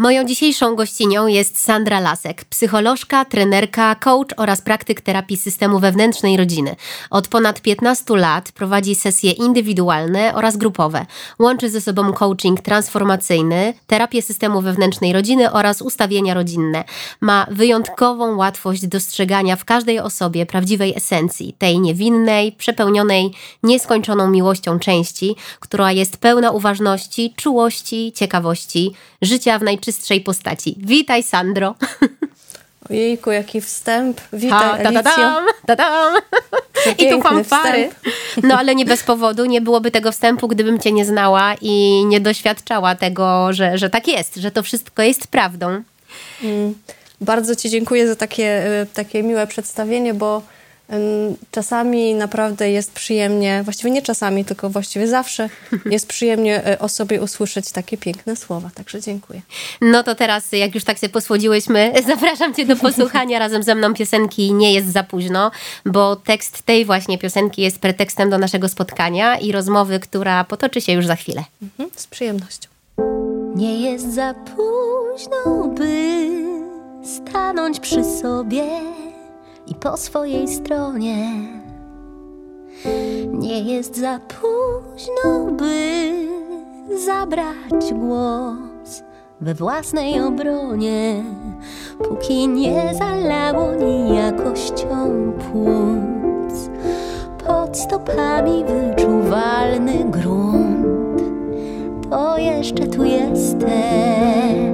Moją dzisiejszą gościnią jest Sandra Lasek, psycholożka, trenerka, coach oraz praktyk terapii systemu wewnętrznej rodziny. Od ponad 15 lat prowadzi sesje indywidualne oraz grupowe. Łączy ze sobą coaching transformacyjny, terapię systemu wewnętrznej rodziny oraz ustawienia rodzinne. Ma wyjątkową łatwość dostrzegania w każdej osobie prawdziwej esencji, tej niewinnej, przepełnionej nieskończoną miłością części, która jest pełna uważności, czułości, ciekawości, życia w najczystszej postaci. Witaj, Sandro. Ojejku, jaki wstęp. Witaj, ta, ta, ta, ta, ta. I tu fanfary. Wstęp. No ale nie bez powodu, nie byłoby tego wstępu, gdybym cię nie znała i nie doświadczała tego, że, że tak jest, że to wszystko jest prawdą. Mm. Bardzo Ci dziękuję za takie, e, takie miłe przedstawienie, bo Czasami naprawdę jest przyjemnie, właściwie nie czasami, tylko właściwie zawsze jest przyjemnie e, o sobie usłyszeć takie piękne słowa. Także dziękuję. No to teraz, jak już tak się posłodziłyśmy, zapraszam Cię do posłuchania razem ze mną piosenki Nie jest za późno, bo tekst tej właśnie piosenki jest pretekstem do naszego spotkania i rozmowy, która potoczy się już za chwilę. Mhm, z przyjemnością. Nie jest za późno, by stanąć przy sobie i po swojej stronie. Nie jest za późno, by zabrać głos we własnej obronie, póki nie zalało niejakością płuc. Pod stopami wyczuwalny grunt, to jeszcze tu jesteś.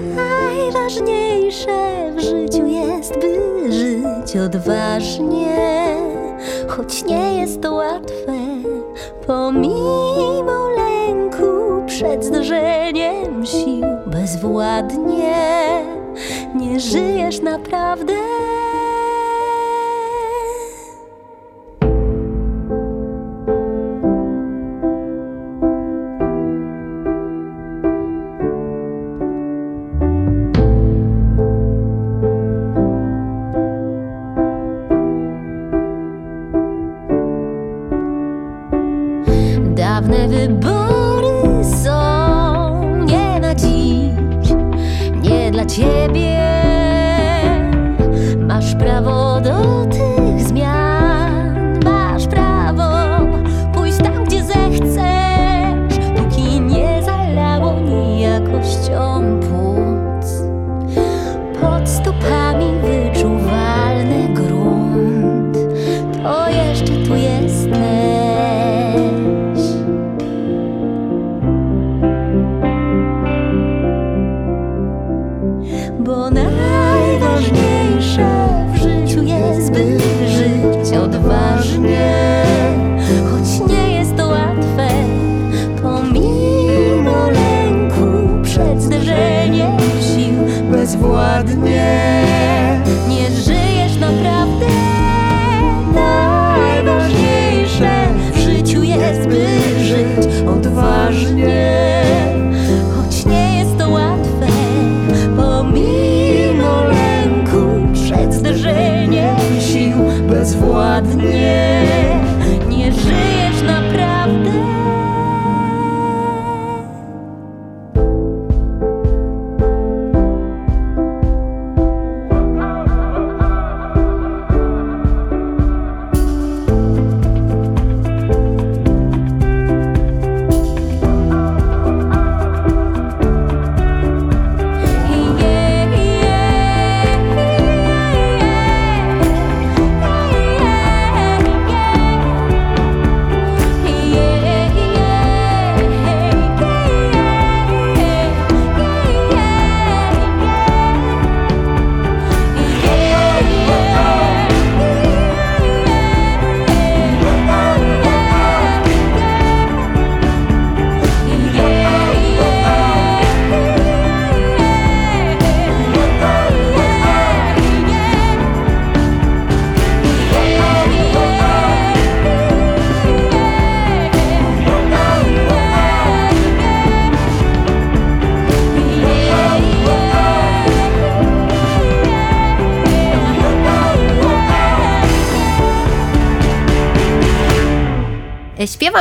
Najważniejsze w życiu jest, by żyć odważnie, choć nie jest to łatwe, pomimo lęku przed zderzeniem sił bezwładnie. Nie żyjesz naprawdę. Ciebie.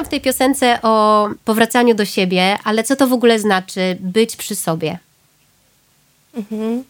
Tej piosence o powracaniu do siebie, ale co to w ogóle znaczy być przy sobie? Mhm.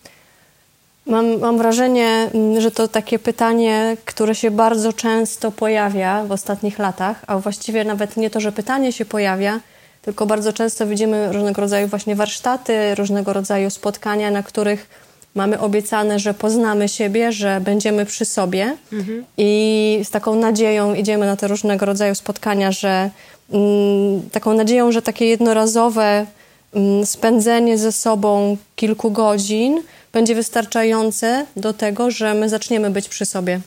Mam, mam wrażenie, mm, że to takie pytanie, które się bardzo często pojawia w ostatnich latach, a właściwie nawet nie to, że pytanie się pojawia, tylko bardzo często widzimy różnego rodzaju właśnie warsztaty, różnego rodzaju spotkania, na których mamy obiecane, że poznamy siebie, że będziemy przy sobie mhm. i z taką nadzieją idziemy na te różnego rodzaju spotkania, że mm, taką nadzieją, że takie jednorazowe mm, spędzenie ze sobą kilku godzin będzie wystarczające do tego, że my zaczniemy być przy sobie.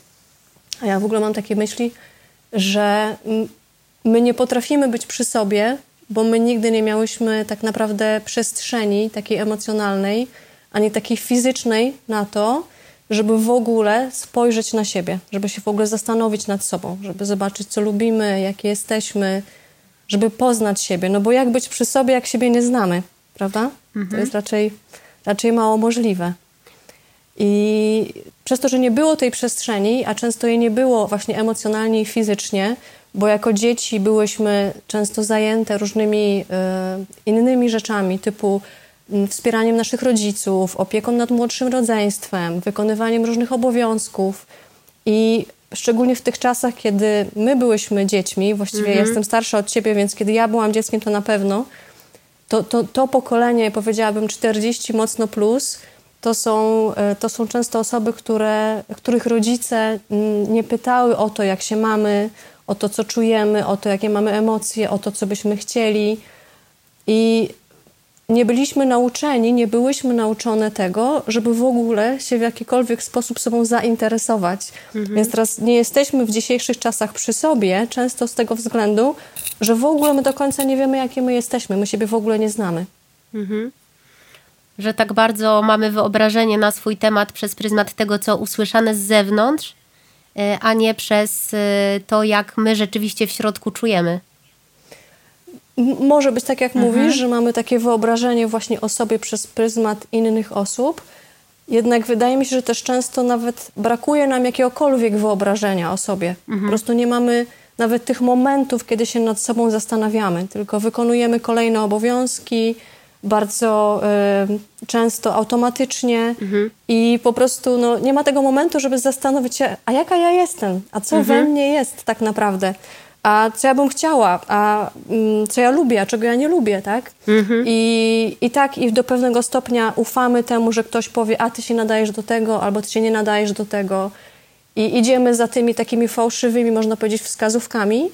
A ja w ogóle mam takie myśli, że my nie potrafimy być przy sobie, bo my nigdy nie miałyśmy tak naprawdę przestrzeni takiej emocjonalnej, ani takiej fizycznej na to, żeby w ogóle spojrzeć na siebie, żeby się w ogóle zastanowić nad sobą, żeby zobaczyć, co lubimy, jakie jesteśmy, żeby poznać siebie. No bo jak być przy sobie, jak siebie nie znamy, prawda? Mhm. To jest raczej raczej mało możliwe. I przez to, że nie było tej przestrzeni, a często jej nie było właśnie emocjonalnie i fizycznie, bo jako dzieci byłyśmy często zajęte różnymi y, innymi rzeczami, typu wspieraniem naszych rodziców, opieką nad młodszym rodzeństwem, wykonywaniem różnych obowiązków. I szczególnie w tych czasach, kiedy my byłyśmy dziećmi, właściwie mhm. jestem starsza od ciebie, więc kiedy ja byłam dzieckiem, to na pewno to, to, to pokolenie, powiedziałabym 40 mocno plus, to są, e, to są często osoby, które, których rodzice nie pytały o to, jak się mamy, o to, co czujemy, o to, jakie mamy emocje, o to, co byśmy chcieli. I nie byliśmy nauczeni, nie byłyśmy nauczone tego, żeby w ogóle się w jakikolwiek sposób sobą zainteresować. Mhm. Więc teraz nie jesteśmy w dzisiejszych czasach przy sobie, często z tego względu, że w ogóle my do końca nie wiemy, jakie my jesteśmy. My siebie w ogóle nie znamy. Mhm. Że tak bardzo mamy wyobrażenie na swój temat przez pryzmat tego, co usłyszane z zewnątrz, e, a nie przez e, to, jak my rzeczywiście w środku czujemy. Może być tak, jak mhm. mówisz, że mamy takie wyobrażenie właśnie o sobie przez pryzmat innych osób. Jednak wydaje mi się, że też często nawet brakuje nam jakiegokolwiek wyobrażenia o sobie. Mhm. Po prostu nie mamy nawet tych momentów, kiedy się nad sobą zastanawiamy, tylko wykonujemy kolejne obowiązki bardzo y, często automatycznie mhm. i po prostu no, nie ma tego momentu, żeby zastanowić się, a jaka ja jestem, a co mhm. we mnie jest tak naprawdę a co ja bym chciała, a mm, co ja lubię, a czego ja nie lubię, tak? Mhm. I, I tak i do pewnego stopnia ufamy temu, że ktoś powie, a ty się nadajesz do tego, albo ty się nie nadajesz do tego. I idziemy za tymi takimi fałszywymi, można powiedzieć, wskazówkami,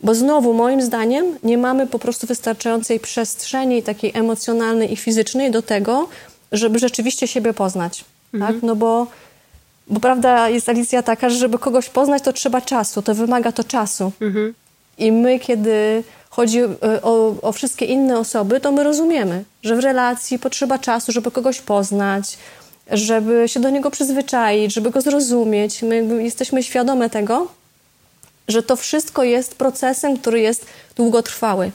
bo znowu, moim zdaniem, nie mamy po prostu wystarczającej przestrzeni takiej emocjonalnej i fizycznej do tego, żeby rzeczywiście siebie poznać, mhm. tak? No bo bo prawda jest Alicja taka, że żeby kogoś poznać, to trzeba czasu, to wymaga to czasu. Mhm. I my, kiedy chodzi e, o, o, wszystkie inne osoby, to my rozumiemy, że w relacji potrzeba czasu, żeby kogoś poznać, żeby się do niego przyzwyczaić, żeby go zrozumieć. My jesteśmy świadome tego, że to wszystko jest procesem, który jest długotrwały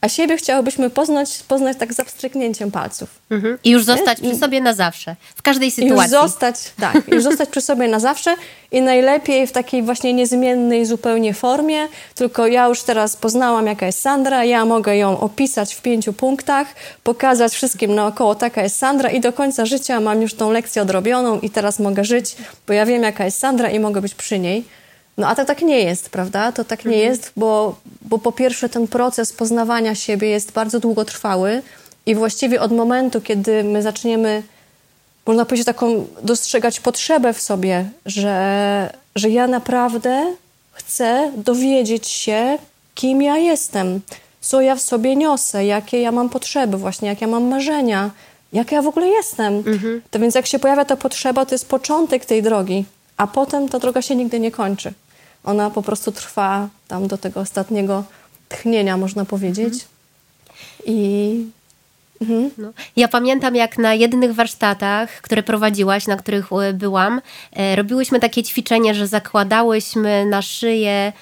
a siebie chciałybyśmy poznać, poznać tak z abstryknięciem palców. Mhm. I już zostać przy sobie na zawsze, w każdej sytuacji. Już zostać, tak, już zostać przy sobie na zawsze i najlepiej w takiej właśnie niezmiennej zupełnie formie, tylko ja już teraz poznałam, jaka jest Sandra, ja mogę ją opisać w pięciu punktach, pokazać wszystkim naokoło, taka jest Sandra i do końca życia mam już tą lekcję odrobioną i teraz mogę żyć, bo ja wiem, jaka jest Sandra i mogę być przy niej. No a to tak nie jest, prawda? To tak nie mhm. jest, bo, bo po pierwsze ten proces poznawania siebie jest bardzo długotrwały i właściwie od momentu, kiedy my zaczniemy, można powiedzieć, taką dostrzegać potrzebę w sobie, że, że ja naprawdę chcę dowiedzieć się, kim ja jestem, co ja w sobie niosę, jakie ja mam potrzeby, właśnie jakie ja mam marzenia, jak ja w ogóle jestem. Mhm. To więc jak się pojawia ta potrzeba, to jest początek tej drogi, a potem ta droga się nigdy nie kończy. Ona po prostu trwa tam do tego ostatniego tchnienia, można powiedzieć. Mhm. I Mhm. No. Ja pamiętam, jak na jednych warsztatach, które prowadziłaś, na których e, byłam, e, robiłyśmy takie ćwiczenie, że zakładałyśmy na szyję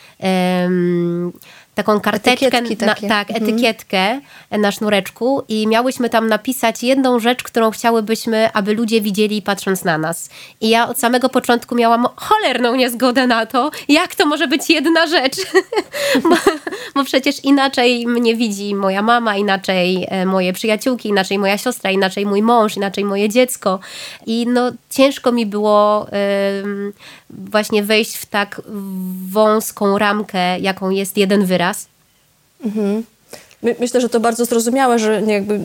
taką karteczkę, na, tak, mhm. etykietkę na sznureczku i miałyśmy tam napisać jedną rzecz, którą chciałybyśmy, aby ludzie widzieli patrząc na nas. I ja od samego początku miałam cholerną niezgodę na to, jak to może być jedna rzecz. bo, bo przecież inaczej mnie widzi moja mama, inaczej e, moje przyjaciółki, inaczej moja siostra, inaczej mój mąż, inaczej moje dziecko. I no ciężko mi było właśnie wejść w tak wąską ramkę, jaką jest jeden wyraz. Mhm. My, myślę, że to bardzo zrozumiałe, że nie jakby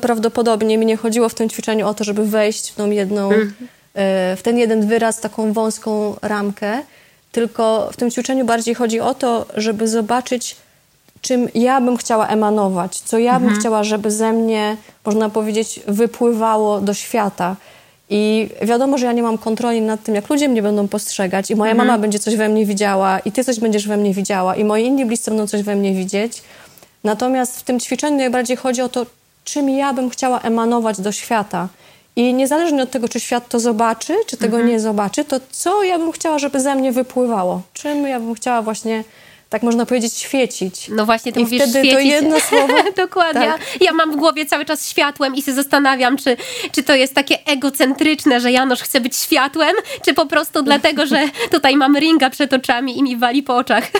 prawdopodobnie mi nie chodziło w tym ćwiczeniu o to, żeby wejść w tą jedną, mhm. e, w ten jeden wyraz, taką wąską ramkę, tylko w tym ćwiczeniu bardziej chodzi o to, żeby zobaczyć, czym ja bym chciała emanować, co ja bym mhm. chciała, żeby ze mnie, można powiedzieć, wypływało do świata. I wiadomo, że ja nie mam kontroli nad tym, jak ludzie mnie będą postrzegać, i moja mhm. mama będzie coś we mnie widziała, i ty coś będziesz we mnie widziała, i moi inni bliscy będą coś we mnie widzieć. Natomiast w tym ćwiczeniu najbardziej chodzi o to, czym ja bym chciała emanować do świata. I niezależnie od tego, czy świat to zobaczy, czy tego mhm. nie zobaczy, to co ja bym chciała, żeby ze mnie wypływało? Czym ja bym chciała właśnie tak można powiedzieć, świecić. No właśnie, ty I mówisz wtedy świecić. to jedno słowo... Dokładnie. Tak. Ja mam w głowie cały czas światłem i się zastanawiam, czy, czy to jest takie egocentryczne, że Janosz chce być światłem, czy po prostu dlatego, że tutaj mam ringa przed oczami i mi wali po oczach.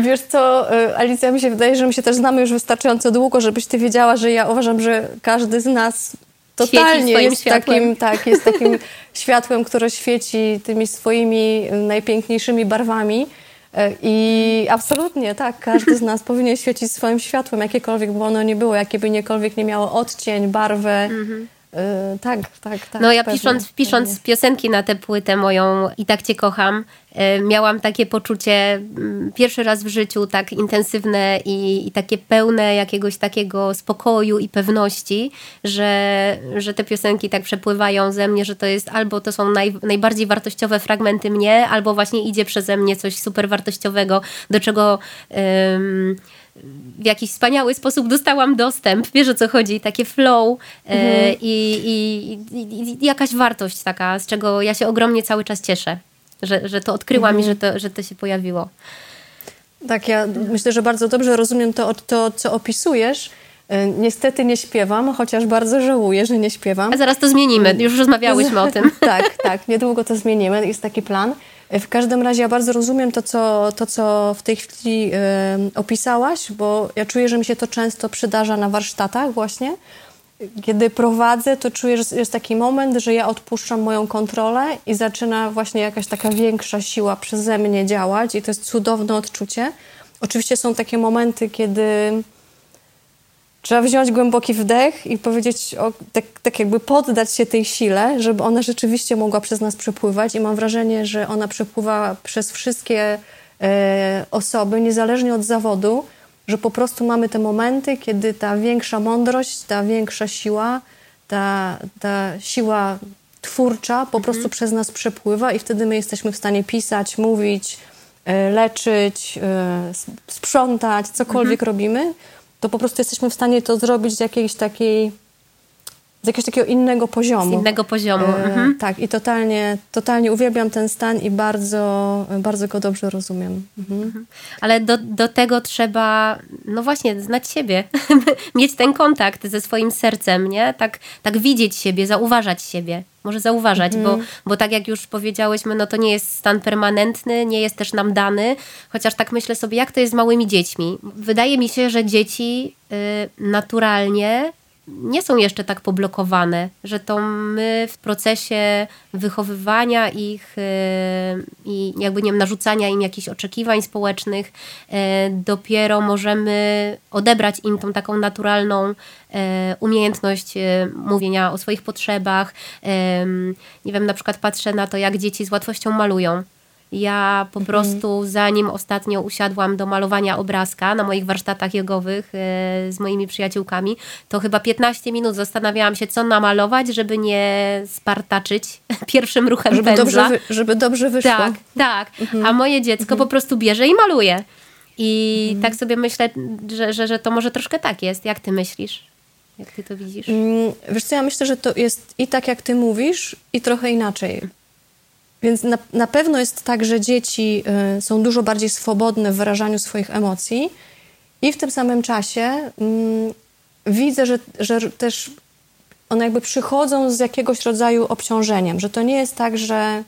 Wiesz co, y, Alicja, mi się wydaje, że my się też znamy już wystarczająco długo, żebyś ty wiedziała, że ja uważam, że każdy z nas totalnie jest światłem. takim, tak, jest takim światłem, które świeci tymi swoimi najpiękniejszymi barwami. E, I absolutnie, tak, każdy z nas powinien świecić swoim światłem, jakiekolwiek by ono nie było, jakie by niekolwiek nie miało odcień, barwę. Mhm. Yy, tak, tak, tak. No ja pewnie, pisząc, pisząc pewnie. piosenki na tę płytę moją I tak Cię kocham, yy, miałam takie poczucie yy, pierwszy raz w życiu tak intensywne i, i, takie pełne jakiegoś takiego spokoju i pewności, że, że te piosenki tak przepływają ze mnie, że to jest albo to są naj, najbardziej wartościowe fragmenty mnie, albo właśnie idzie przeze mnie coś super wartościowego, do czego w jakiś wspaniały sposób dostałam dostęp, wiesz o co chodzi, takie flow e, mhm. i, i, i, i, jakaś wartość taka, z czego ja się ogromnie cały czas cieszę, że, że to odkryłam mhm. i że to, że to się pojawiło. Tak, ja myślę, że bardzo dobrze rozumiem to, to co opisujesz. E, niestety nie śpiewam, chociaż bardzo żałuję, że nie śpiewam. A zaraz to zmienimy, już rozmawiałyśmy o tym. tak, tak, niedługo to zmienimy, jest taki plan. W każdym razie ja bardzo rozumiem to, co, to, co w tej chwili y, opisałaś, bo ja czuję, że mi się to często przydarza na warsztatach właśnie. Kiedy prowadzę, to czuję, że jest taki moment, że ja odpuszczam moją kontrolę i zaczyna właśnie jakaś taka większa siła przeze mnie działać i to jest cudowne odczucie. Oczywiście są takie momenty, kiedy Trzeba wziąć głęboki wdech i powiedzieć, o, tak, tak jakby poddać się tej sile, żeby ona rzeczywiście mogła przez nas przepływać. I mam wrażenie, że ona przepływa przez wszystkie e, osoby, niezależnie od zawodu, że po prostu mamy te momenty, kiedy ta większa mądrość, ta większa siła, ta, ta siła twórcza po mhm. prostu przez nas przepływa i wtedy my jesteśmy w stanie pisać, mówić, e, leczyć, e, sprzątać, cokolwiek mhm. robimy to po prostu jesteśmy w stanie to zrobić z jakiejś takiej z jakiegoś takiego innego poziomu. Z innego poziomu. E, mhm. Tak, i totalnie, totalnie uwielbiam ten stan i bardzo, bardzo go dobrze rozumiem. Mhm. mhm. Ale do, do tego trzeba, no właśnie, znać siebie, mieć ten kontakt ze swoim sercem, nie? Tak, tak widzieć siebie, zauważać siebie. Może zauważać, mhm. bo, bo tak jak już powiedziałyśmy, no to nie jest stan permanentny, nie jest też nam dany, chociaż tak myślę sobie, jak to jest z małymi dziećmi. Wydaje mi się, że dzieci y, naturalnie nie są jeszcze tak poblokowane, że to my w procesie wychowywania ich y, i jakby nie wiem, narzucania im jakichś oczekiwań społecznych y, dopiero możemy odebrać im tą taką naturalną y, umiejętność mówienia o swoich potrzebach. Nie wiem, na przykład patrzę na to, jak dzieci z łatwością malują ja po mhm. prostu, zanim ostatnio usiadłam do malowania obrazka na moich warsztatach jogowych e, z moimi przyjaciółkami, to chyba 15 minut zastanawiałam się, co namalować, żeby nie spartaczyć pierwszym ruchem żeby pędzla. Dobrze, żeby dobrze wyszło. Tak, tak. Mhm. A moje dziecko mhm. po prostu bierze i maluje. I mhm. tak sobie myślę, że, że, że to może troszkę tak jest. Jak ty myślisz? Jak ty to widzisz? Mm, wiesz co, ja myślę, że to jest i tak, jak ty mówisz, i trochę inaczej. Więc na, na pewno jest tak, że dzieci y, są dużo bardziej swobodne w wyrażaniu swoich emocji i w tym samym czasie mm, widzę, że, że też one jakby przychodzą z jakiegoś rodzaju obciążeniem, że to nie jest tak, że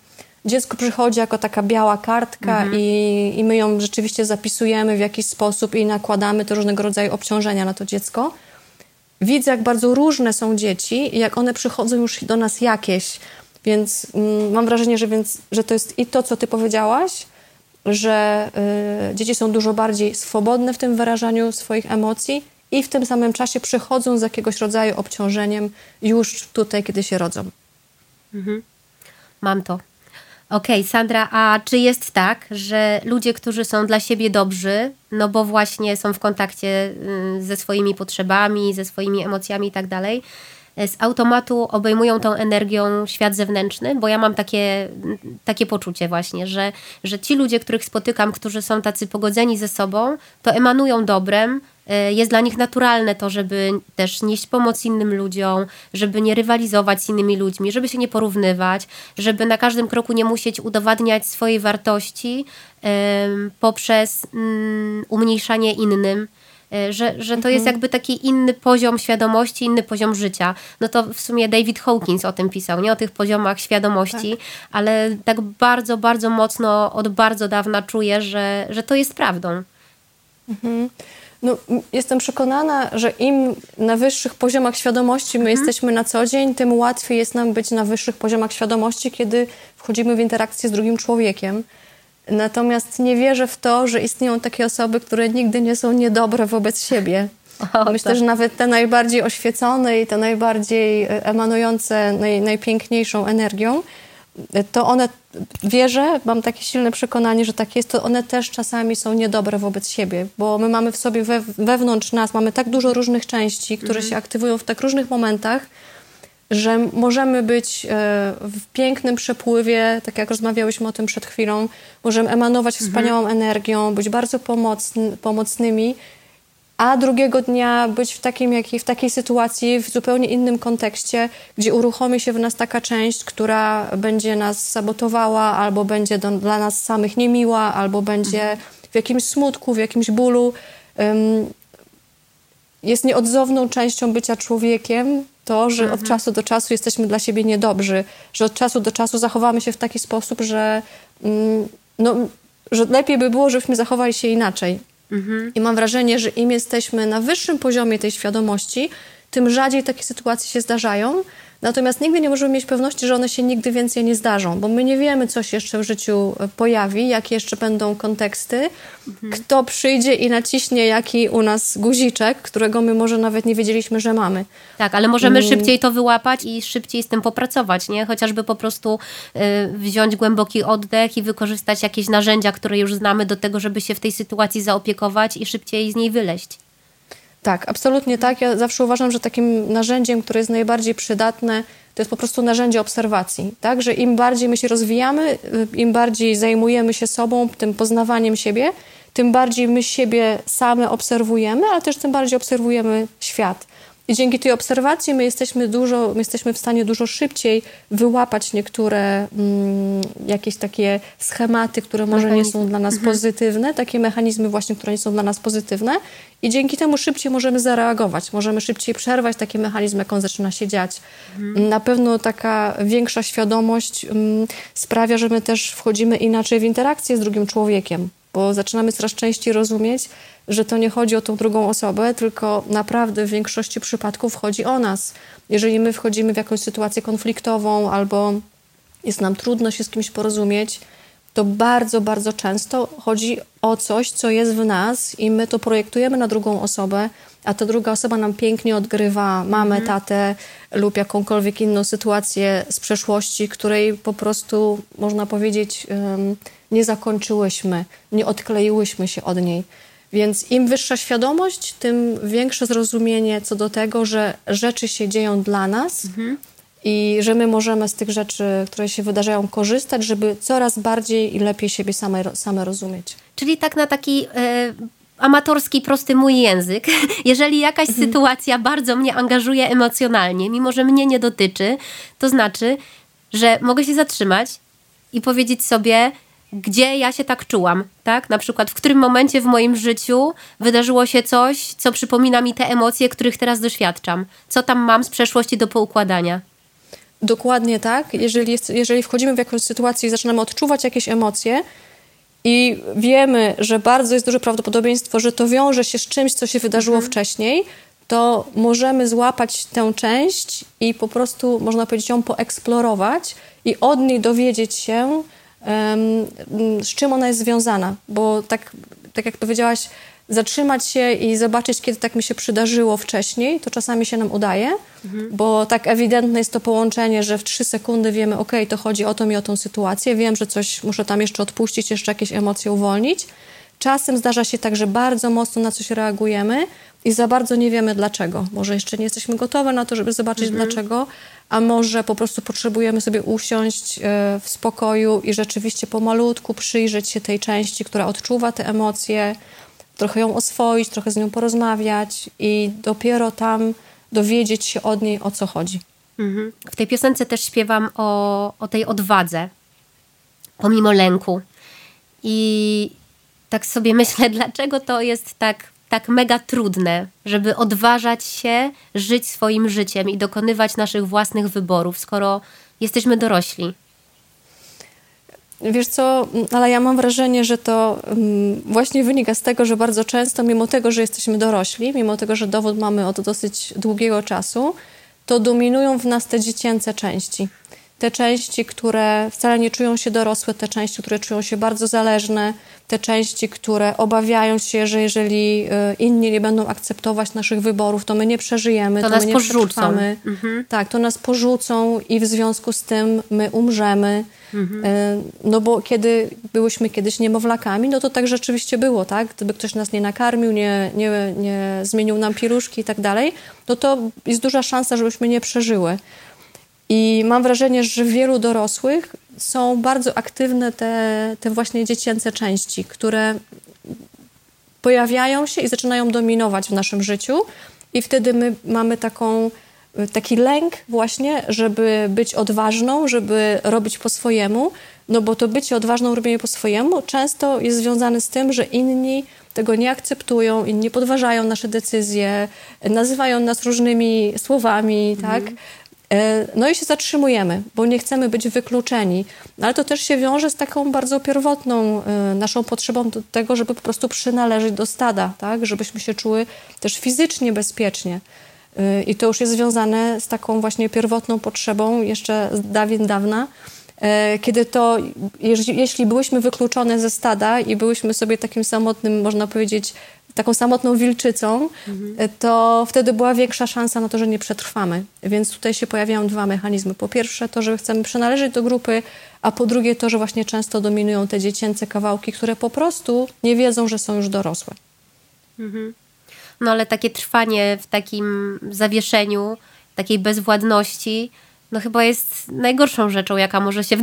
dziecko przychodzi jako taka biała kartka Mhm. i, i my ją rzeczywiście zapisujemy w jakiś sposób i nakładamy te różnego rodzaju obciążenia na to dziecko. Widzę, jak bardzo różne są dzieci i jak one przychodzą już do nas jakieś. Więc mm, mam wrażenie, że, więc, że to jest i to, co ty powiedziałaś, że y, dzieci są dużo bardziej swobodne w tym wyrażaniu swoich emocji i w tym samym czasie przychodzą z jakiegoś rodzaju obciążeniem już tutaj, kiedy się rodzą. Mam to. Okej, Sandra, a czy jest tak, że ludzie, którzy są dla siebie dobrzy, no bo właśnie są w kontakcie y, ze swoimi potrzebami, ze swoimi emocjami i tak dalej, z automatu obejmują tą energią świat zewnętrzny? Bo ja mam takie, takie poczucie właśnie, że, że ci ludzie, których spotykam, którzy są tacy pogodzeni ze sobą, to emanują dobrem, y, jest dla nich naturalne to, żeby też nieść pomoc innym ludziom, żeby nie rywalizować z innymi ludźmi, żeby się nie porównywać, żeby na każdym kroku nie musieć udowadniać swojej wartości poprzez mm, umniejszanie innym. E, Że, że to jest jakby taki inny poziom świadomości, inny poziom życia. No to w sumie David Hawkins o tym pisał, nie o tych poziomach świadomości, ale tak bardzo, bardzo mocno od bardzo dawna czuję, że, że to jest prawdą. No, m- jestem przekonana, że im na wyższych poziomach świadomości my jesteśmy na co dzień, tym łatwiej jest nam być na wyższych poziomach świadomości, kiedy wchodzimy w interakcję z drugim człowiekiem. Natomiast nie wierzę w to, że istnieją takie osoby, które nigdy nie są niedobre wobec siebie. O, Myślę, tak. że nawet te najbardziej oświecone i te najbardziej e, emanujące naj, najpiękniejszą energią, e, to one, wierzę, mam takie silne przekonanie, że tak jest, to one też czasami są niedobre wobec siebie, bo my mamy w sobie we, wewnątrz nas, mamy tak dużo różnych części, które się aktywują w tak różnych momentach, że możemy być e, w pięknym przepływie, tak jak rozmawiałyśmy o tym przed chwilą, możemy emanować wspaniałą energią, być bardzo pomocny, pomocnymi, a drugiego dnia być w, takim, jakiej, w takiej sytuacji, w zupełnie innym kontekście, gdzie uruchomi się w nas taka część, która będzie nas sabotowała, albo będzie do, dla nas samych niemiła, albo będzie w jakimś smutku, w jakimś bólu. Ym, jest nieodzowną częścią bycia człowiekiem to, że od czasu do czasu jesteśmy dla siebie niedobrzy, że od czasu do czasu zachowamy się w taki sposób, że, mm, no, że lepiej by było, żebyśmy zachowali się inaczej. I mam wrażenie, że im jesteśmy na wyższym poziomie tej świadomości, tym rzadziej takie sytuacje się zdarzają. Natomiast nigdy nie możemy mieć pewności, że one się nigdy więcej nie zdarzą, bo my nie wiemy, co się jeszcze w życiu e, pojawi, jakie jeszcze będą konteksty, kto przyjdzie i naciśnie jaki u nas guziczek, którego my może nawet nie wiedzieliśmy, że mamy. Tak, ale możemy szybciej to wyłapać i szybciej z tym popracować, nie? Chociażby po prostu y, wziąć głęboki oddech i wykorzystać jakieś narzędzia, które już znamy do tego, żeby się w tej sytuacji zaopiekować i szybciej z niej wyleźć. Tak, absolutnie tak. Ja zawsze uważam, że takim narzędziem, które jest najbardziej przydatne, to jest po prostu narzędzie obserwacji. Tak, że im bardziej my się rozwijamy, y, im bardziej zajmujemy się sobą, tym poznawaniem siebie, tym bardziej my siebie same obserwujemy, ale też tym bardziej obserwujemy świat. I dzięki tej obserwacji my jesteśmy, dużo, my jesteśmy w stanie dużo szybciej wyłapać niektóre mm, jakieś takie schematy, które może nie Mechanizmy. są dla nas pozytywne, takie mechanizmy właśnie, które nie są dla nas pozytywne i dzięki temu szybciej możemy zareagować, możemy szybciej przerwać takie mechanizmy, jak on zaczyna się dziać. Na pewno taka większa świadomość mm, sprawia, że my też wchodzimy inaczej w interakcję z drugim człowiekiem, bo zaczynamy coraz częściej rozumieć, że to nie chodzi o tą drugą osobę, tylko naprawdę w większości przypadków chodzi o nas. Jeżeli my wchodzimy w jakąś sytuację konfliktową albo jest nam trudno się z kimś porozumieć, to bardzo, bardzo często chodzi o coś, co jest w nas i my to projektujemy na drugą osobę, a ta druga osoba nam pięknie odgrywa mamę, tatę lub jakąkolwiek inną sytuację z przeszłości, której po prostu, można powiedzieć, nie zakończyłyśmy, nie odkleiłyśmy się od niej. Więc im wyższa świadomość, tym większe zrozumienie co do tego, że rzeczy się dzieją dla nas i że my możemy z tych rzeczy, które się wydarzają, korzystać, żeby coraz bardziej i lepiej siebie same, same rozumieć. Czyli tak na taki e, amatorski, prosty mój język. Jeżeli jakaś sytuacja bardzo mnie angażuje emocjonalnie, mimo że mnie nie dotyczy, to znaczy, że mogę się zatrzymać, i powiedzieć sobie, gdzie ja się tak czułam, tak? Na przykład w którym momencie w moim życiu wydarzyło się coś, co przypomina mi te emocje, których teraz doświadczam. Co tam mam z przeszłości do poukładania. Dokładnie tak. Jeżeli, jest, jeżeli wchodzimy w jakąś sytuację i zaczynamy odczuwać jakieś emocje i wiemy, że bardzo jest duże prawdopodobieństwo, że to wiąże się z czymś, co się wydarzyło mhm. wcześniej, to możemy złapać tę część i po prostu, można powiedzieć, ją poeksplorować i od niej dowiedzieć się, z czym ona jest związana. Bo tak, tak jak powiedziałaś, zatrzymać się i zobaczyć, kiedy tak mi się przydarzyło wcześniej, to czasami się nam udaje, mhm. bo tak ewidentne jest to połączenie, że w trzy sekundy wiemy, ok, to chodzi o to mi o tą sytuację, wiem, że coś muszę tam jeszcze odpuścić, jeszcze jakieś emocje uwolnić. Czasem zdarza się tak, że bardzo mocno na coś reagujemy i za bardzo nie wiemy dlaczego. Może jeszcze nie jesteśmy gotowe na to, żeby zobaczyć mhm. dlaczego, a może po prostu potrzebujemy sobie usiąść e, w spokoju i rzeczywiście pomalutku przyjrzeć się tej części, która odczuwa te emocje, trochę ją oswoić, trochę z nią porozmawiać i dopiero tam dowiedzieć się od niej, o co chodzi. Mhm. W tej piosence też śpiewam o, o tej odwadze, pomimo lęku. I tak sobie myślę, dlaczego to jest tak, tak mega trudne, żeby odważać się żyć swoim życiem i dokonywać naszych własnych wyborów, skoro jesteśmy dorośli. Wiesz co, ale ja mam wrażenie, że to mm, właśnie wynika z tego, że bardzo często, mimo tego, że jesteśmy dorośli, mimo tego, że dowód mamy od dosyć długiego czasu, to dominują w nas te dziecięce części. Te części, które wcale nie czują się dorosłe, te części, które czują się bardzo zależne, te części, które obawiają się, że jeżeli e, inni nie będą akceptować naszych wyborów, to my nie przeżyjemy, to, to nas my nie porzucą. Mhm. Tak, to nas porzucą i w związku z tym my umrzemy. Mhm. E, no bo kiedy byłyśmy kiedyś niemowlakami, no to tak rzeczywiście było, tak? Gdyby ktoś nas nie nakarmił, nie, nie, nie zmienił nam piluszki i tak dalej, no to jest duża szansa, żebyśmy nie przeżyły. I mam wrażenie, że wielu dorosłych są bardzo aktywne te, te właśnie dziecięce części, które pojawiają się i zaczynają dominować w naszym życiu. I wtedy my mamy taką, taki lęk właśnie, żeby być odważną, żeby robić po swojemu, no bo to bycie odważną, robienie po swojemu często jest związane z tym, że inni tego nie akceptują, inni podważają nasze decyzje, nazywają nas różnymi słowami, tak? Mhm. E, no i się zatrzymujemy, bo nie chcemy być wykluczeni. Ale to też się wiąże z taką bardzo pierwotną e, naszą potrzebą do tego, żeby po prostu przynależeć do stada, tak? żebyśmy się czuły też fizycznie bezpiecznie. E, I to już jest związane z taką właśnie pierwotną potrzebą jeszcze z dawien dawna, kiedy to, jeśli byłyśmy wykluczone ze stada i byłyśmy sobie takim samotnym, można powiedzieć, taką samotną wilczycą, mhm. to wtedy była większa szansa na to, że nie przetrwamy. Więc tutaj się pojawiają dwa mechanizmy. Po pierwsze to, że chcemy przynależeć do grupy, a po drugie to, że właśnie często dominują te dziecięce kawałki, które po prostu nie wiedzą, że są już dorosłe. Mhm. No ale takie trwanie w takim zawieszeniu, takiej bezwładności, no chyba jest najgorszą rzeczą, jaka może się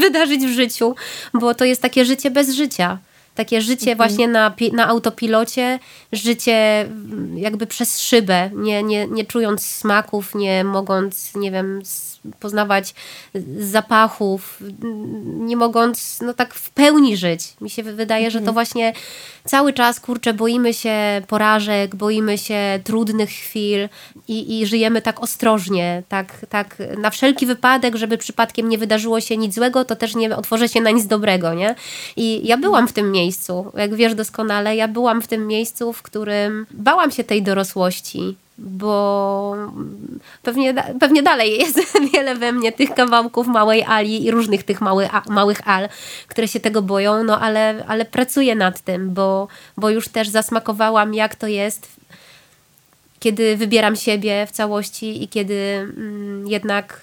wydarzyć w życiu, bo to jest takie życie bez życia. Takie życie mhm. właśnie na, na autopilocie, życie mm, jakby przez szybę, nie, nie, nie czując smaków, nie mogąc, nie wiem, poznawać zapachów, nie mogąc no tak w pełni żyć. Mi się wydaje, że to mhm. właśnie cały czas, kurczę, boimy się porażek, boimy się trudnych chwil i, i żyjemy tak ostrożnie, tak, tak na wszelki wypadek, żeby przypadkiem nie wydarzyło się nic złego, to też nie otworzę się na nic dobrego, nie? I ja byłam w tym miejscu, jak wiesz doskonale, ja byłam w tym miejscu, w którym bałam się tej dorosłości, bo pewnie, pewnie dalej jest wiele we mnie tych kawałków małej Ali i różnych tych mały, małych Al, które się tego boją, no ale, ale pracuję nad tym, bo, bo już też zasmakowałam, jak to jest, kiedy wybieram siebie w całości i kiedy mm, jednak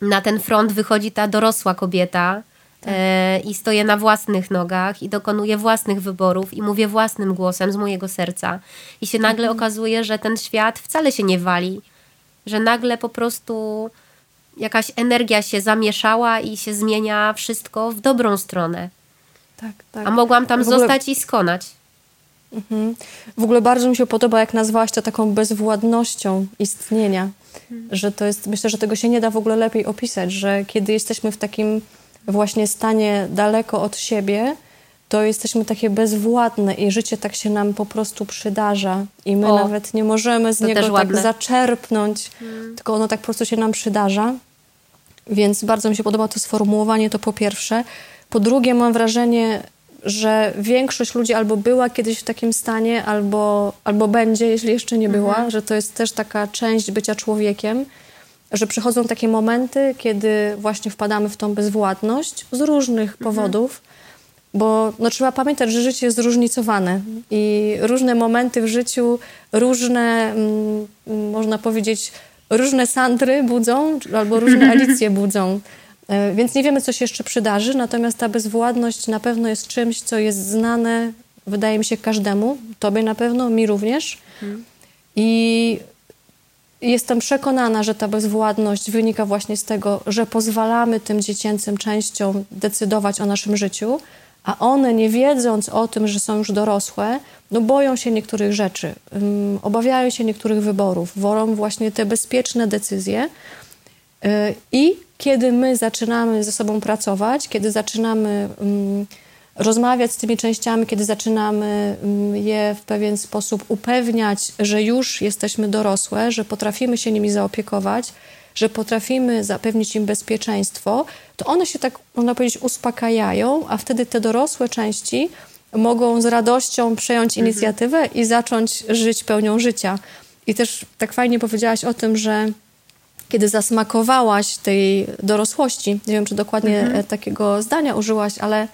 na ten front wychodzi ta dorosła kobieta, tak. E, i stoję na własnych nogach i dokonuję własnych wyborów i mówię własnym głosem z mojego serca. I się nagle mhm. okazuje, że ten świat wcale się nie wali, że nagle po prostu jakaś energia się zamieszała i się zmienia wszystko w dobrą stronę. Tak, tak. A mogłam tam ogóle... zostać i skonać. Mhm. W ogóle bardzo mi się podoba, jak nazwałaś to taką bezwładnością istnienia. Mhm. Że to jest, myślę, że tego się nie da w ogóle lepiej opisać, że kiedy jesteśmy w takim właśnie stanie daleko od siebie, to jesteśmy takie bezwładne i życie tak się nam po prostu przydarza i my o, nawet nie możemy z niego tak zaczerpnąć, hmm. tylko ono tak po prostu się nam przydarza. Więc bardzo mi się podoba to sformułowanie, to po pierwsze. Po drugie mam wrażenie, że większość ludzi albo była kiedyś w takim stanie, albo, albo będzie, jeśli jeszcze nie była, mhm. że to jest też taka część bycia człowiekiem, że przychodzą takie momenty, kiedy właśnie wpadamy w tą bezwładność z różnych mhm. powodów, bo no, trzeba pamiętać, że życie jest zróżnicowane i różne momenty w życiu, różne, mm, można powiedzieć, różne sandry budzą albo różne alicje budzą. E, więc nie wiemy, co się jeszcze przydarzy, natomiast ta bezwładność na pewno jest czymś, co jest znane, wydaje mi się, każdemu, tobie na pewno, mi również. Mhm. I jestem przekonana, że ta bezwładność wynika właśnie z tego, że pozwalamy tym dziecięcym częściom decydować o naszym życiu, a one nie wiedząc o tym, że są już dorosłe, no boją się niektórych rzeczy, um, obawiają się niektórych wyborów, wolą właśnie te bezpieczne decyzje. Yy, I kiedy my zaczynamy ze sobą pracować, kiedy zaczynamy rozmawiać z tymi częściami, kiedy zaczynamy um, je w pewien sposób upewniać, że już jesteśmy dorosłe, że potrafimy się nimi zaopiekować, że potrafimy zapewnić im bezpieczeństwo, to one się tak, można powiedzieć, uspokajają, a wtedy te dorosłe części mogą z radością przejąć mhm. inicjatywę i zacząć żyć pełnią życia. I też tak fajnie powiedziałaś o tym, że kiedy zasmakowałaś tej dorosłości, nie wiem, czy dokładnie mhm. takiego zdania użyłaś, ale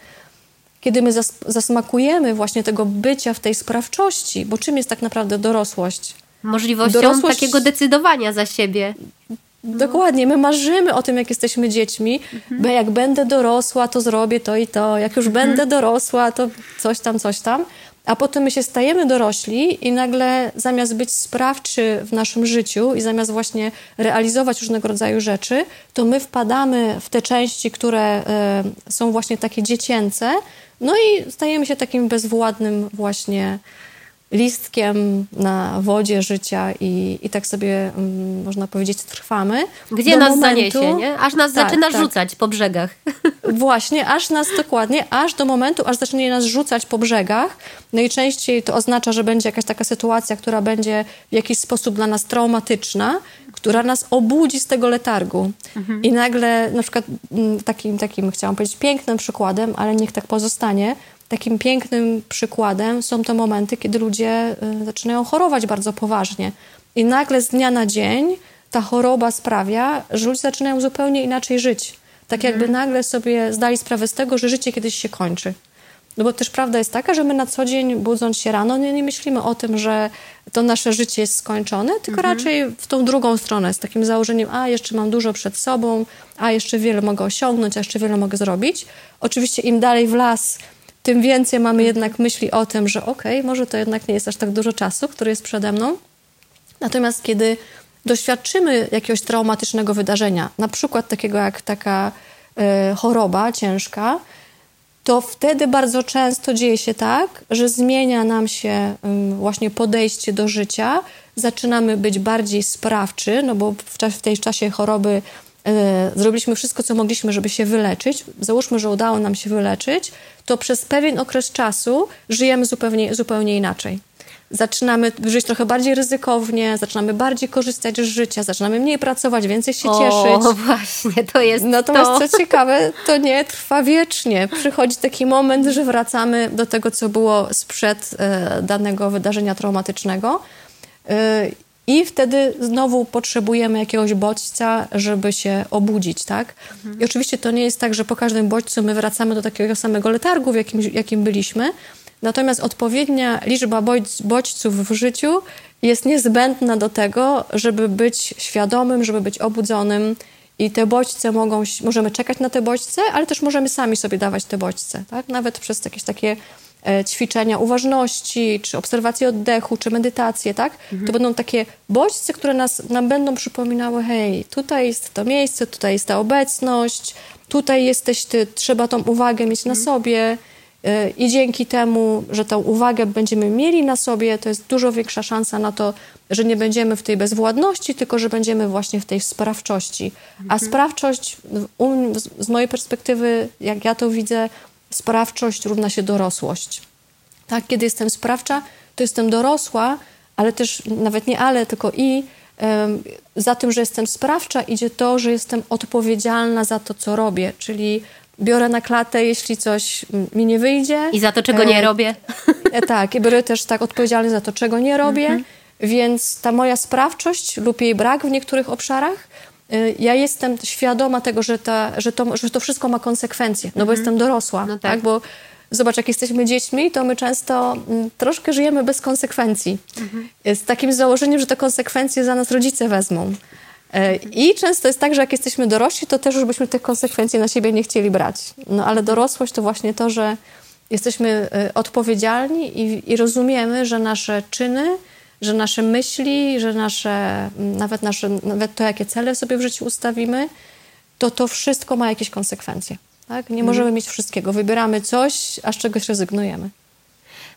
kiedy my zas zasmakujemy właśnie tego bycia w tej sprawczości, bo czym jest tak naprawdę dorosłość? Możliwością dorosłość... takiego decydowania za siebie. No. Dokładnie, my marzymy o tym, jak jesteśmy dziećmi, mhm. bo jak będę dorosła, to zrobię to i to, jak już mhm. będę dorosła, to coś tam, coś tam. A potem my się stajemy dorośli i nagle zamiast być sprawczy w naszym życiu i zamiast właśnie realizować różnego rodzaju rzeczy, to my wpadamy w te części, które y, są właśnie takie dziecięce, no i stajemy się takim bezwładnym właśnie listkiem na wodzie życia i, i tak sobie, um, można powiedzieć, trwamy. Gdzie nas momentu, zaniesie, nie? Aż nas tak, zaczyna tak. rzucać po brzegach. Właśnie, aż nas, dokładnie, aż do momentu, aż zacznie nas rzucać po brzegach. Najczęściej to oznacza, że będzie jakaś taka sytuacja, która będzie w jakiś sposób dla nas traumatyczna, która nas obudzi z tego letargu. Mhm. I nagle, na przykład mm, takim, takim, chciałam powiedzieć, pięknym przykładem, ale niech tak pozostanie, Takim pięknym przykładem są te momenty, kiedy ludzie y, zaczynają chorować bardzo poważnie. I nagle z dnia na dzień ta choroba sprawia, że ludzie zaczynają zupełnie inaczej żyć. Tak jakby mhm. nagle sobie zdali sprawę z tego, że życie kiedyś się kończy. No bo też prawda jest taka, że my na co dzień budząc się rano nie, nie myślimy o tym, że to nasze życie jest skończone, tylko mhm. raczej w tą drugą stronę, z takim założeniem, a jeszcze mam dużo przed sobą, a jeszcze wiele mogę osiągnąć, a jeszcze wiele mogę zrobić. Oczywiście im dalej w las, tym więcej mamy jednak myśli o tym, że okej, okay, może to jednak nie jest aż tak dużo czasu, który jest przede mną. Natomiast kiedy doświadczymy jakiegoś traumatycznego wydarzenia, na przykład takiego jak taka y, choroba ciężka, to wtedy bardzo często dzieje się tak, że zmienia nam się y, właśnie podejście do życia, zaczynamy być bardziej sprawczy, no bo w, w tej czasie choroby zrobiliśmy wszystko, co mogliśmy, żeby się wyleczyć, załóżmy, że udało nam się wyleczyć, to przez pewien okres czasu żyjemy zupełnie, zupełnie inaczej. Zaczynamy żyć trochę bardziej ryzykownie, zaczynamy bardziej korzystać z życia, zaczynamy mniej pracować, więcej się o, cieszyć. O, właśnie, to jest Natomiast to. co ciekawe, to nie trwa wiecznie. Przychodzi taki moment, że wracamy do tego, co było sprzed e, danego wydarzenia traumatycznego. I wtedy znowu potrzebujemy jakiegoś bodźca, żeby się obudzić, tak? Mhm. I oczywiście to nie jest tak, że po każdym bodźcu my wracamy do takiego samego letargu, w jakim, jakim byliśmy. Natomiast odpowiednia liczba bodźców w życiu jest niezbędna do tego, żeby być świadomym, żeby być obudzonym. I te bodźce mogą, możemy czekać na te bodźce, ale też możemy sami sobie dawać te bodźce, tak? Nawet przez jakieś takie ćwiczenia uważności, czy obserwacje oddechu, czy medytacje, tak? Mhm. To będą takie bodźce, które nas, nam będą przypominały, hej, tutaj jest to miejsce, tutaj jest ta obecność, tutaj jesteś ty, trzeba tą uwagę mieć mhm. na sobie Y, I dzięki temu, że tą uwagę będziemy mieli na sobie, to jest dużo większa szansa na to, że nie będziemy w tej bezwładności, tylko że będziemy właśnie w tej sprawczości. A sprawczość, um, z mojej perspektywy, jak ja to widzę, sprawczość równa się dorosłość. Tak, kiedy jestem sprawcza, to jestem dorosła, ale też nawet nie ale, tylko i za tym, że jestem sprawcza, idzie to, że jestem odpowiedzialna za to, co robię, czyli biorę na klatę, jeśli coś mi nie wyjdzie. I za to, czego nie e, robię. E, tak, i biorę też tak odpowiedzialny za to, czego nie robię, mhm. więc ta moja sprawczość lub jej brak w niektórych obszarach, ja jestem świadoma tego, że, ta, że, to, że to wszystko ma konsekwencje, no bo mhm. jestem dorosła, no tak. tak, bo zobacz, jak jesteśmy dziećmi, to my często mm, troszkę żyjemy bez konsekwencji. Mhm. Z takim założeniem, że te konsekwencje za nas rodzice wezmą. E, I często jest tak, że jak jesteśmy dorośli, to też już byśmy tych konsekwencji na siebie nie chcieli brać. No ale dorosłość to właśnie to, że jesteśmy odpowiedzialni i, i rozumiemy, że nasze czyny, że nasze myśli, że nasze, nawet, nasze, nawet to, jakie cele sobie w życiu ustawimy, to to wszystko ma jakieś konsekwencje. Tak? Nie możemy mhm. mieć wszystkiego. Wybieramy coś, a z czegoś rezygnujemy.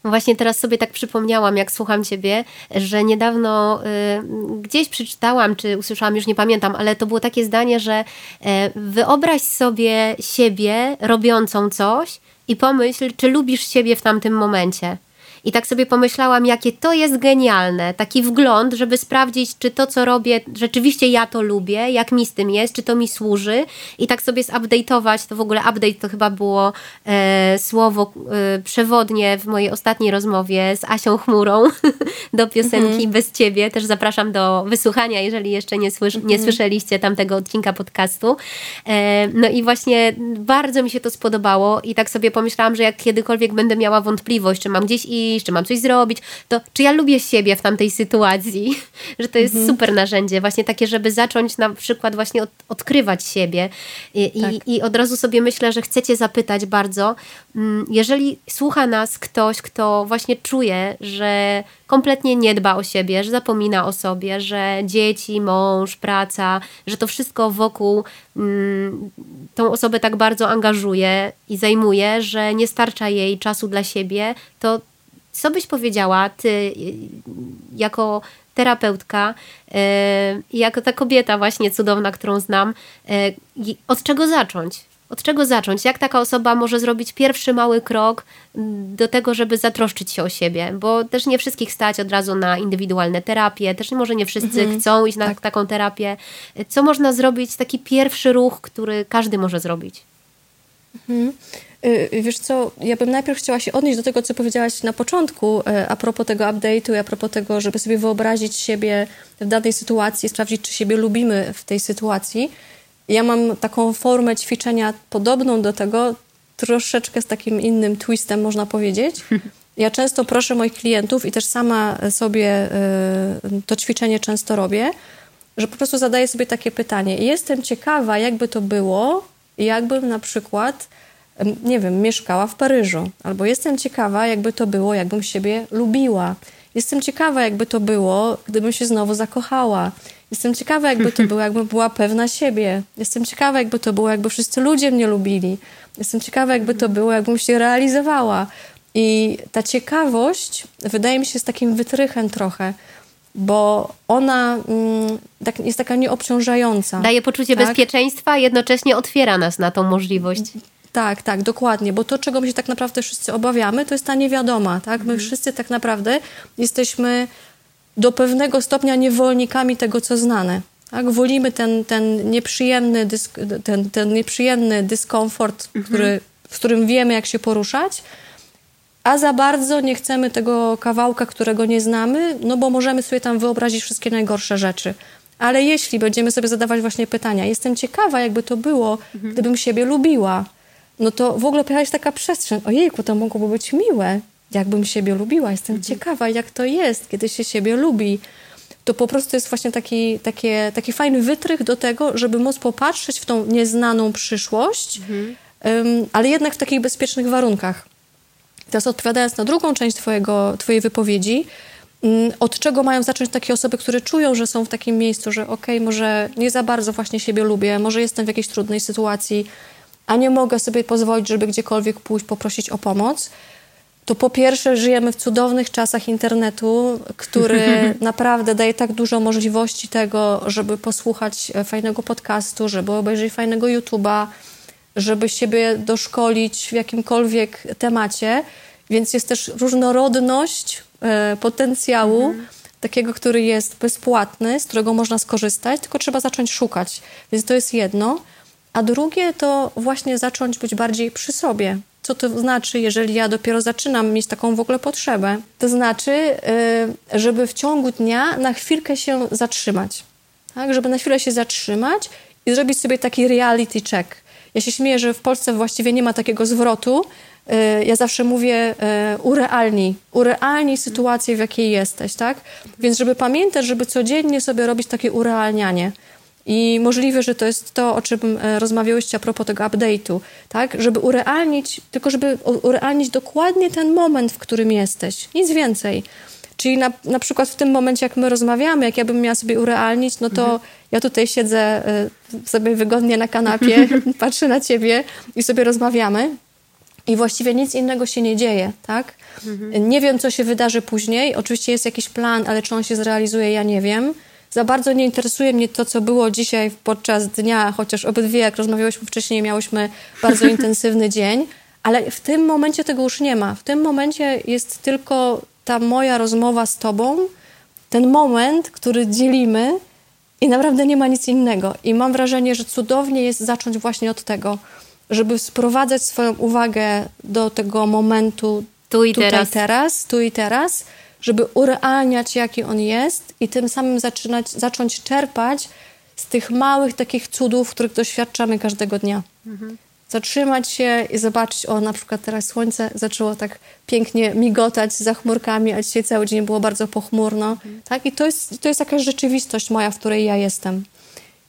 No właśnie teraz sobie tak przypomniałam, jak słucham Ciebie, że niedawno y, gdzieś przeczytałam, czy usłyszałam, już nie pamiętam, ale to było takie zdanie, że y, wyobraź sobie siebie robiącą coś i pomyśl, czy lubisz siebie w tamtym momencie. I tak sobie pomyślałam, jakie to jest genialne, taki wgląd, żeby sprawdzić, czy to, co robię, rzeczywiście ja to lubię, jak mi z tym jest, czy to mi służy. I tak sobie zupdate'ować, to w ogóle update to chyba było e, słowo e, przewodnie w mojej ostatniej rozmowie z Asią Chmurą do piosenki mhm. Bez Ciebie. Też zapraszam do wysłuchania, jeżeli jeszcze nie, słysz, nie mhm. słyszeliście tamtego odcinka podcastu. E, no i właśnie bardzo mi się to spodobało i tak sobie pomyślałam, że jak kiedykolwiek będę miała wątpliwość, czy mam gdzieś iść, czy mam coś zrobić, to czy ja lubię siebie w tamtej sytuacji, że to jest mhm. super narzędzie, właśnie takie, żeby zacząć na przykład właśnie od, odkrywać siebie I, tak. i, i od razu sobie myślę, że chcecie zapytać bardzo, mm, jeżeli słucha nas ktoś, kto właśnie czuje, że kompletnie nie dba o siebie, że zapomina o sobie, że dzieci, mąż, praca, że to wszystko wokół mm, tą osobę tak bardzo angażuje i zajmuje, że nie starcza jej czasu dla siebie, to co byś powiedziała ty y, jako terapeutka y, jako ta kobieta właśnie cudowna, którą znam, y, od czego zacząć? Od czego zacząć? Jak taka osoba może zrobić pierwszy mały krok do tego, żeby zatroszczyć się o siebie? Bo też nie wszystkich stać od razu na indywidualne terapie, też może nie wszyscy mhm, chcą iść na tak. taką terapię. Co można zrobić, taki pierwszy ruch, który każdy może zrobić? Mhm. Y, wiesz co, ja bym najpierw chciała się odnieść do tego, co powiedziałaś na początku y, a propos tego update'u i a propos tego, żeby sobie wyobrazić siebie w danej sytuacji, sprawdzić, czy siebie lubimy w tej sytuacji. Ja mam taką formę ćwiczenia podobną do tego, troszeczkę z takim innym twistem, można powiedzieć. Ja często proszę moich klientów i też sama sobie y, to ćwiczenie często robię, że po prostu zadaję sobie takie pytanie. Jestem ciekawa, jakby to było, jakbym na przykład nie wiem, mieszkała w Paryżu. Albo jestem ciekawa, jakby to było, jakbym siebie lubiła. Jestem ciekawa, jakby to było, gdybym się znowu zakochała. Jestem ciekawa, jakby to było, jakbym była pewna siebie. Jestem ciekawa, jakby to było, jakby wszyscy ludzie mnie lubili. Jestem ciekawa, jakby to było, jakbym się realizowała. I ta ciekawość wydaje mi się z takim wytrychem trochę, bo ona mm, tak, jest taka nieobciążająca. Daje poczucie tak? bezpieczeństwa, jednocześnie otwiera nas na tą możliwość. Tak, tak, dokładnie, bo to, czego my się tak naprawdę wszyscy obawiamy, to jest ta niewiadoma, tak? My mhm. wszyscy tak naprawdę jesteśmy do pewnego stopnia niewolnikami tego, co znane. Tak? Wolimy ten, ten, nieprzyjemny, dysk, ten, ten nieprzyjemny dyskomfort, mhm. który, w którym wiemy, jak się poruszać, a za bardzo nie chcemy tego kawałka, którego nie znamy, no bo możemy sobie tam wyobrazić wszystkie najgorsze rzeczy. Ale jeśli będziemy sobie zadawać właśnie pytania, jestem ciekawa, jakby to było, mhm. gdybym siebie lubiła, no to w ogóle pojawia się taka przestrzeń. Ojejku, to mogłoby być miłe, jakbym siebie lubiła. Jestem mhm. ciekawa, jak to jest, kiedy się siebie lubi. To po prostu jest właśnie taki, takie, taki fajny wytrych do tego, żeby móc popatrzeć w tą nieznaną przyszłość, mhm. um, ale jednak w takich bezpiecznych warunkach. Teraz odpowiadając na drugą część twojego, twojej wypowiedzi, od czego mają zacząć takie osoby, które czują, że są w takim miejscu, że okej, okay, może nie za bardzo właśnie siebie lubię, może jestem w jakiejś trudnej sytuacji, a nie mogę sobie pozwolić, żeby gdziekolwiek pójść, poprosić o pomoc, to po pierwsze żyjemy w cudownych czasach internetu, który naprawdę daje tak dużo możliwości tego, żeby posłuchać e, fajnego podcastu, żeby obejrzeć fajnego YouTube'a, żeby siebie doszkolić w jakimkolwiek temacie. Więc jest też różnorodność e, potencjału, mhm. takiego, który jest bezpłatny, z którego można skorzystać, tylko trzeba zacząć szukać. Więc to jest jedno. A drugie to właśnie zacząć być bardziej przy sobie. Co to znaczy, jeżeli ja dopiero zaczynam mieć taką w ogóle potrzebę? To znaczy, y, żeby w ciągu dnia na chwilkę się zatrzymać. Tak? Żeby na chwilę się zatrzymać i zrobić sobie taki reality check. Ja się śmieję, że w Polsce właściwie nie ma takiego zwrotu. Y, ja zawsze mówię y, urealnij, urealnij sytuację, w jakiej jesteś, tak? Więc żeby pamiętać, żeby codziennie sobie robić takie urealnianie. I możliwe, że to jest to, o czym e, rozmawiałyście a propos tego update'u, tak? Żeby urealnić, tylko żeby urealnić dokładnie ten moment, w którym jesteś. Nic więcej. Czyli na, na przykład w tym momencie, jak my rozmawiamy, jak ja bym miała sobie urealnić, no to mhm. ja tutaj siedzę y, sobie wygodnie na kanapie, patrzę na ciebie i sobie rozmawiamy. I właściwie nic innego się nie dzieje, tak? Mhm. Nie wiem, co się wydarzy później. Oczywiście jest jakiś plan, ale czy on się zrealizuje, ja nie wiem. Za bardzo nie interesuje mnie to, co było dzisiaj podczas dnia, chociaż obydwie, jak rozmawiałyśmy wcześniej, miałyśmy bardzo intensywny dzień, ale w tym momencie tego już nie ma. W tym momencie jest tylko ta moja rozmowa z Tobą, ten moment, który dzielimy i naprawdę nie ma nic innego. I mam wrażenie, że cudownie jest zacząć właśnie od tego, żeby sprowadzać swoją uwagę do tego momentu tu i tutaj, teraz. teraz, tu i teraz żeby urealniać, jaki on jest i tym samym zaczynać, zacząć czerpać z tych małych takich cudów, których doświadczamy każdego dnia. Mhm. Zatrzymać się i zobaczyć, o na przykład teraz słońce zaczęło tak pięknie migotać za chmurkami, a dzisiaj cały dzień było bardzo pochmurno. Mhm. Tak? I to jest, to jest jakaś rzeczywistość moja, w której ja jestem.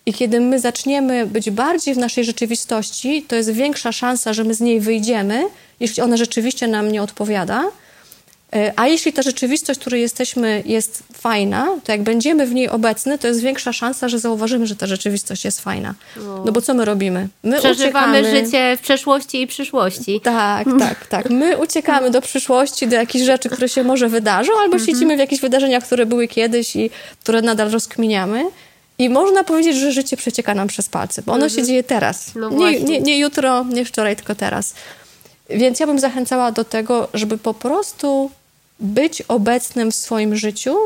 I kiedy my zaczniemy być bardziej w naszej rzeczywistości, to jest większa szansa, że my z niej wyjdziemy, jeśli ona rzeczywiście nam nie odpowiada, a jeśli ta rzeczywistość, w której jesteśmy, jest fajna, to jak będziemy w niej obecni, to jest większa szansa, że zauważymy, że ta rzeczywistość jest fajna. No bo co my robimy? My Przeżywamy uciekamy... życie w przeszłości i przyszłości. Tak, tak, tak. My uciekamy do przyszłości, do jakichś rzeczy, które się może wydarzą, albo mhm. siedzimy w jakichś wydarzeniach, które były kiedyś i które nadal rozkminiamy. I można powiedzieć, że życie przecieka nam przez palce, bo ono mhm. się dzieje teraz. No nie, nie, nie jutro, nie wczoraj, tylko teraz. Więc ja bym zachęcała do tego, żeby po prostu być obecnym w swoim życiu,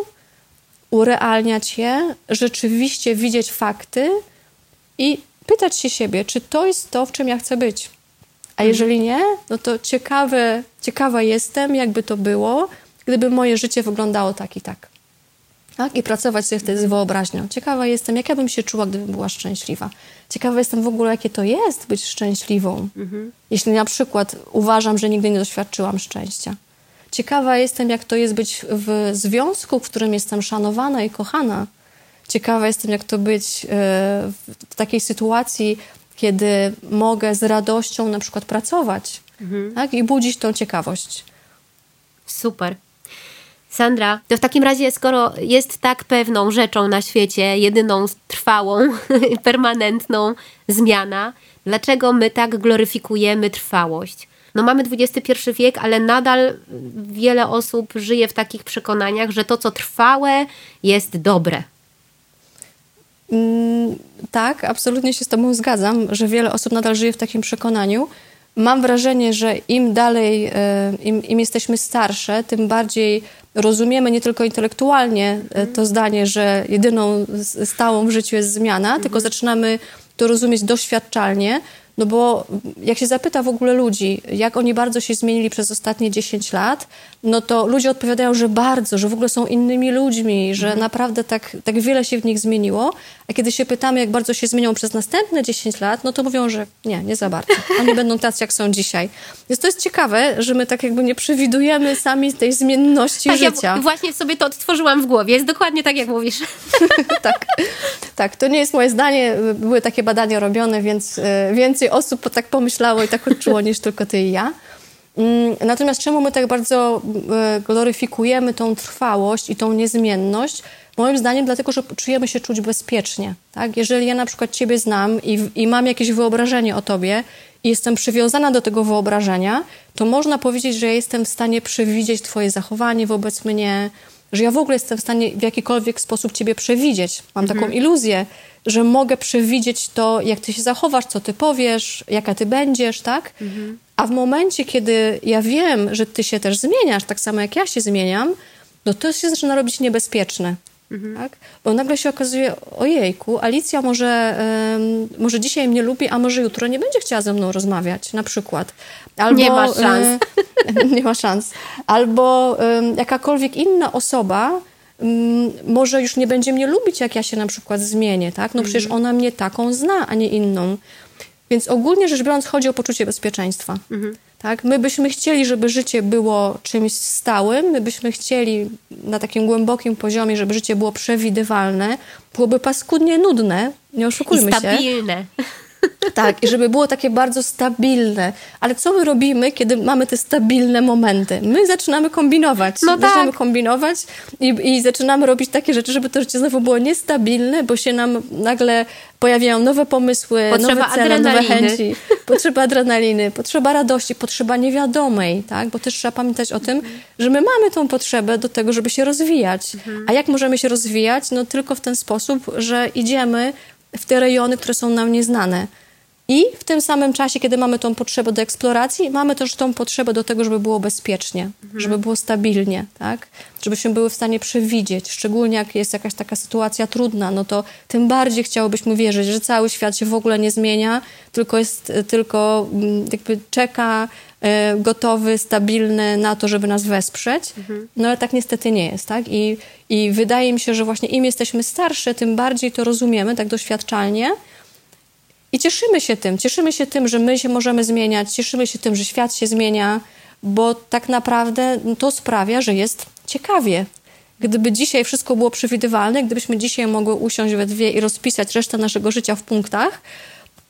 urealniać je, rzeczywiście widzieć fakty i pytać się siebie, czy to jest to, w czym ja chcę być. A jeżeli nie, no to ciekawe, ciekawa jestem, jakby to było, gdyby moje życie wyglądało tak i tak. tak? I pracować sobie wtedy z wyobraźnią. Ciekawa jestem, jak ja bym się czuła, gdybym była szczęśliwa. Ciekawa jestem w ogóle, jakie to jest być szczęśliwą. Mhm. Jeśli na przykład uważam, że nigdy nie doświadczyłam szczęścia. Ciekawa jestem, jak to jest być w związku, w którym jestem szanowana i kochana. Ciekawa jestem, jak to być e, w takiej sytuacji, kiedy mogę z radością na przykład pracować mhm. tak? i budzić tą ciekawość. Super. Sandra, to w takim razie, skoro jest tak pewną rzeczą na świecie, jedyną trwałą, permanentną zmiana, dlaczego my tak gloryfikujemy trwałość? No mamy XXI wiek, ale nadal wiele osób żyje w takich przekonaniach, że to, co trwałe, jest dobre. Mm, tak, absolutnie się z Tobą zgadzam, że wiele osób nadal żyje w takim przekonaniu. Mam wrażenie, że im dalej, e, im, im jesteśmy starsze, tym bardziej rozumiemy nie tylko intelektualnie e, to zdanie, że jedyną stałą w życiu jest zmiana, mhm. tylko zaczynamy to rozumieć doświadczalnie, no bo jak się zapyta w ogóle ludzi, jak oni bardzo się zmienili przez ostatnie 10 lat, no to ludzie odpowiadają, że bardzo, że w ogóle są innymi ludźmi, że mhm. naprawdę tak, tak wiele się w nich zmieniło. A kiedy się pytamy, jak bardzo się zmienią przez następne 10 lat, no to mówią, że nie, nie za bardzo. Oni będą tacy, jak są dzisiaj. Więc to jest ciekawe, że my tak jakby nie przewidujemy sami tej zmienności tak, życia. Ja właśnie sobie to odtworzyłam w głowie. Jest dokładnie tak, jak mówisz. tak, tak. To nie jest moje zdanie. Były takie badania robione, więc e, osób tak pomyślało i tak odczuło niż tylko ty i ja. Mm, natomiast czemu my tak bardzo e, gloryfikujemy tą trwałość i tą niezmienność? Moim zdaniem dlatego, że czujemy się czuć bezpiecznie. Tak? Jeżeli ja na przykład ciebie znam i, i mam jakieś wyobrażenie o tobie i jestem przywiązana do tego wyobrażenia, to można powiedzieć, że ja jestem w stanie przewidzieć Twoje zachowanie wobec mnie, że ja w ogóle jestem w stanie w jakikolwiek sposób Ciebie przewidzieć. Mam taką iluzję, że mogę przewidzieć to, jak Ty się zachowasz, co Ty powiesz, jaka Ty będziesz, tak? A w momencie, kiedy ja wiem, że Ty się też zmieniasz, tak samo jak ja się zmieniam, no to się zaczyna robić niebezpieczne. Tak? Bo nagle się okazuje, ojejku, Alicja może, może dzisiaj mnie lubi, a może jutro nie będzie chciała ze mną rozmawiać, na przykład. Albo, Nie ma szans. nie ma szans. Albo jakakolwiek inna osoba mm, może już nie będzie mnie lubić, jak ja się na przykład zmienię, tak? No przecież ona mnie taką zna, a nie inną. Więc ogólnie rzecz biorąc chodzi o poczucie bezpieczeństwa. Tak? My byśmy chcieli, żeby życie było czymś stałym, my byśmy chcieli na takim głębokim poziomie, żeby życie było przewidywalne, byłoby paskudnie nudne, nie I oszukujmy się. stabilne. Tak, i żeby było takie bardzo stabilne. Ale co my robimy, kiedy mamy te stabilne momenty? My zaczynamy kombinować. No tak. Zaczynamy kombinować i, i zaczynamy robić takie rzeczy, żeby to życie znowu było niestabilne, bo się nam nagle pojawiają nowe pomysły, Potrzeba nowe cele, nowe chęci. Potrzeba adrenaliny, potrzeba radości, potrzeba niewiadomej, tak? Bo też trzeba pamiętać o tym, że my mamy tą potrzebę do tego, żeby się rozwijać. A jak możemy się rozwijać? No tylko w ten sposób, że idziemy w te rejony, które są nam nieznane. I w tym samym czasie, kiedy mamy tą potrzebę do eksploracji, mamy też tą potrzebę do tego, żeby było bezpiecznie, żeby było stabilnie, tak? Żebyśmy były w stanie przewidzieć, szczególnie jak jest jakaś taka sytuacja trudna, no to tym bardziej chciałobyśmy wierzyć, że cały świat się w ogóle nie zmienia, tylko jest, tylko mm, jakby czeka e, gotowy, stabilny na to, żeby nas wesprzeć. No ale tak niestety nie jest, tak? I, I wydaje mi się, że właśnie im jesteśmy starsze, tym bardziej to rozumiemy tak doświadczalnie. I cieszymy się tym, cieszymy się tym, że my się możemy zmieniać, cieszymy się tym, że świat się zmienia, bo tak naprawdę to sprawia, że jest ciekawie. Gdyby dzisiaj wszystko było przewidywalne, gdybyśmy dzisiaj mogły usiąść we dwie i rozpisać resztę naszego życia w punktach,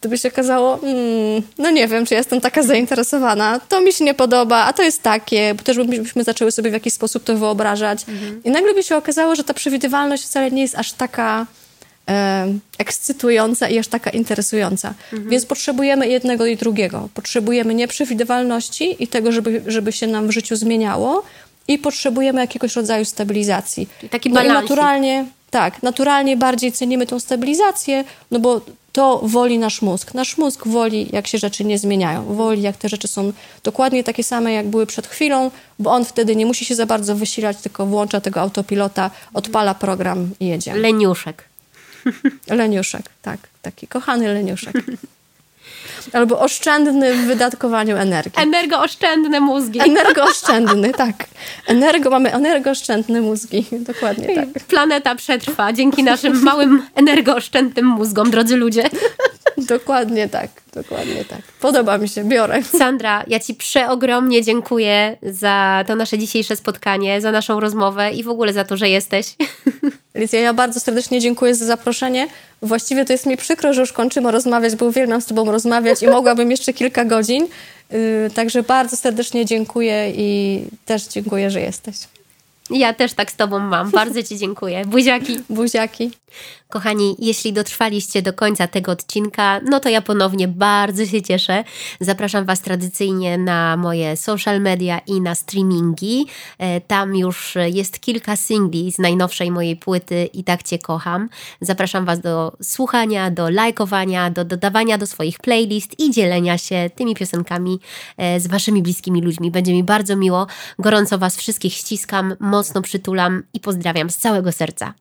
to by się okazało, mm, no nie wiem, czy jestem taka zainteresowana, to mi się nie podoba, a to jest takie, bo też byśmy zaczęły sobie w jakiś sposób to wyobrażać. I nagle by się okazało, że ta przewidywalność wcale nie jest aż taka ekscytująca i aż taka interesująca. Więc potrzebujemy jednego i drugiego. Potrzebujemy nieprzewidywalności i tego, żeby, żeby się nam w życiu zmieniało i potrzebujemy jakiegoś rodzaju stabilizacji. taki no i balansik. naturalnie, tak, naturalnie bardziej cenimy tą stabilizację, no bo to woli nasz mózg. Nasz mózg woli, jak się rzeczy nie zmieniają. Woli, jak te rzeczy są dokładnie takie same, jak były przed chwilą, bo on wtedy nie musi się za bardzo wysilać, tylko włącza tego autopilota, odpala program i jedzie. Leniuszek. Leniuszek, tak, taki kochany leniuszek. Albo oszczędny w wydatkowaniu energii. Energooszczędne mózgi. Energooszczędny, tak. Energo, mamy energooszczędne mózgi, dokładnie tak. Planeta przetrwa dzięki naszym małym energooszczędnym mózgom, drodzy ludzie. Dokładnie tak, dokładnie tak. Podoba mi się, biorę. Sandra, ja Ci przeogromnie dziękuję za to nasze dzisiejsze spotkanie, za naszą rozmowę i w ogóle za to, że jesteś. Alicja, ja bardzo serdecznie dziękuję za zaproszenie. Właściwie to jest mi przykro, że już kończymy rozmawiać, bo uwielbiam z Tobą rozmawiać i mogłabym jeszcze kilka godzin. Yy, Także bardzo serdecznie dziękuję i też dziękuję, że jesteś. Ja też tak z Tobą mam. Bardzo Ci dziękuję. Buziaki. Buziaki. Kochani, jeśli dotrwaliście do końca tego odcinka, no to ja ponownie bardzo się cieszę. Zapraszam Was tradycyjnie na moje social media i na streamingi. E, Tam już jest kilka singli z najnowszej mojej płyty I tak Cię kocham. Zapraszam Was do słuchania, do lajkowania, do dodawania do swoich playlist i dzielenia się tymi piosenkami e, z Waszymi bliskimi ludźmi. Będzie mi bardzo miło. Gorąco Was wszystkich ściskam, mocno przytulam i pozdrawiam z całego serca.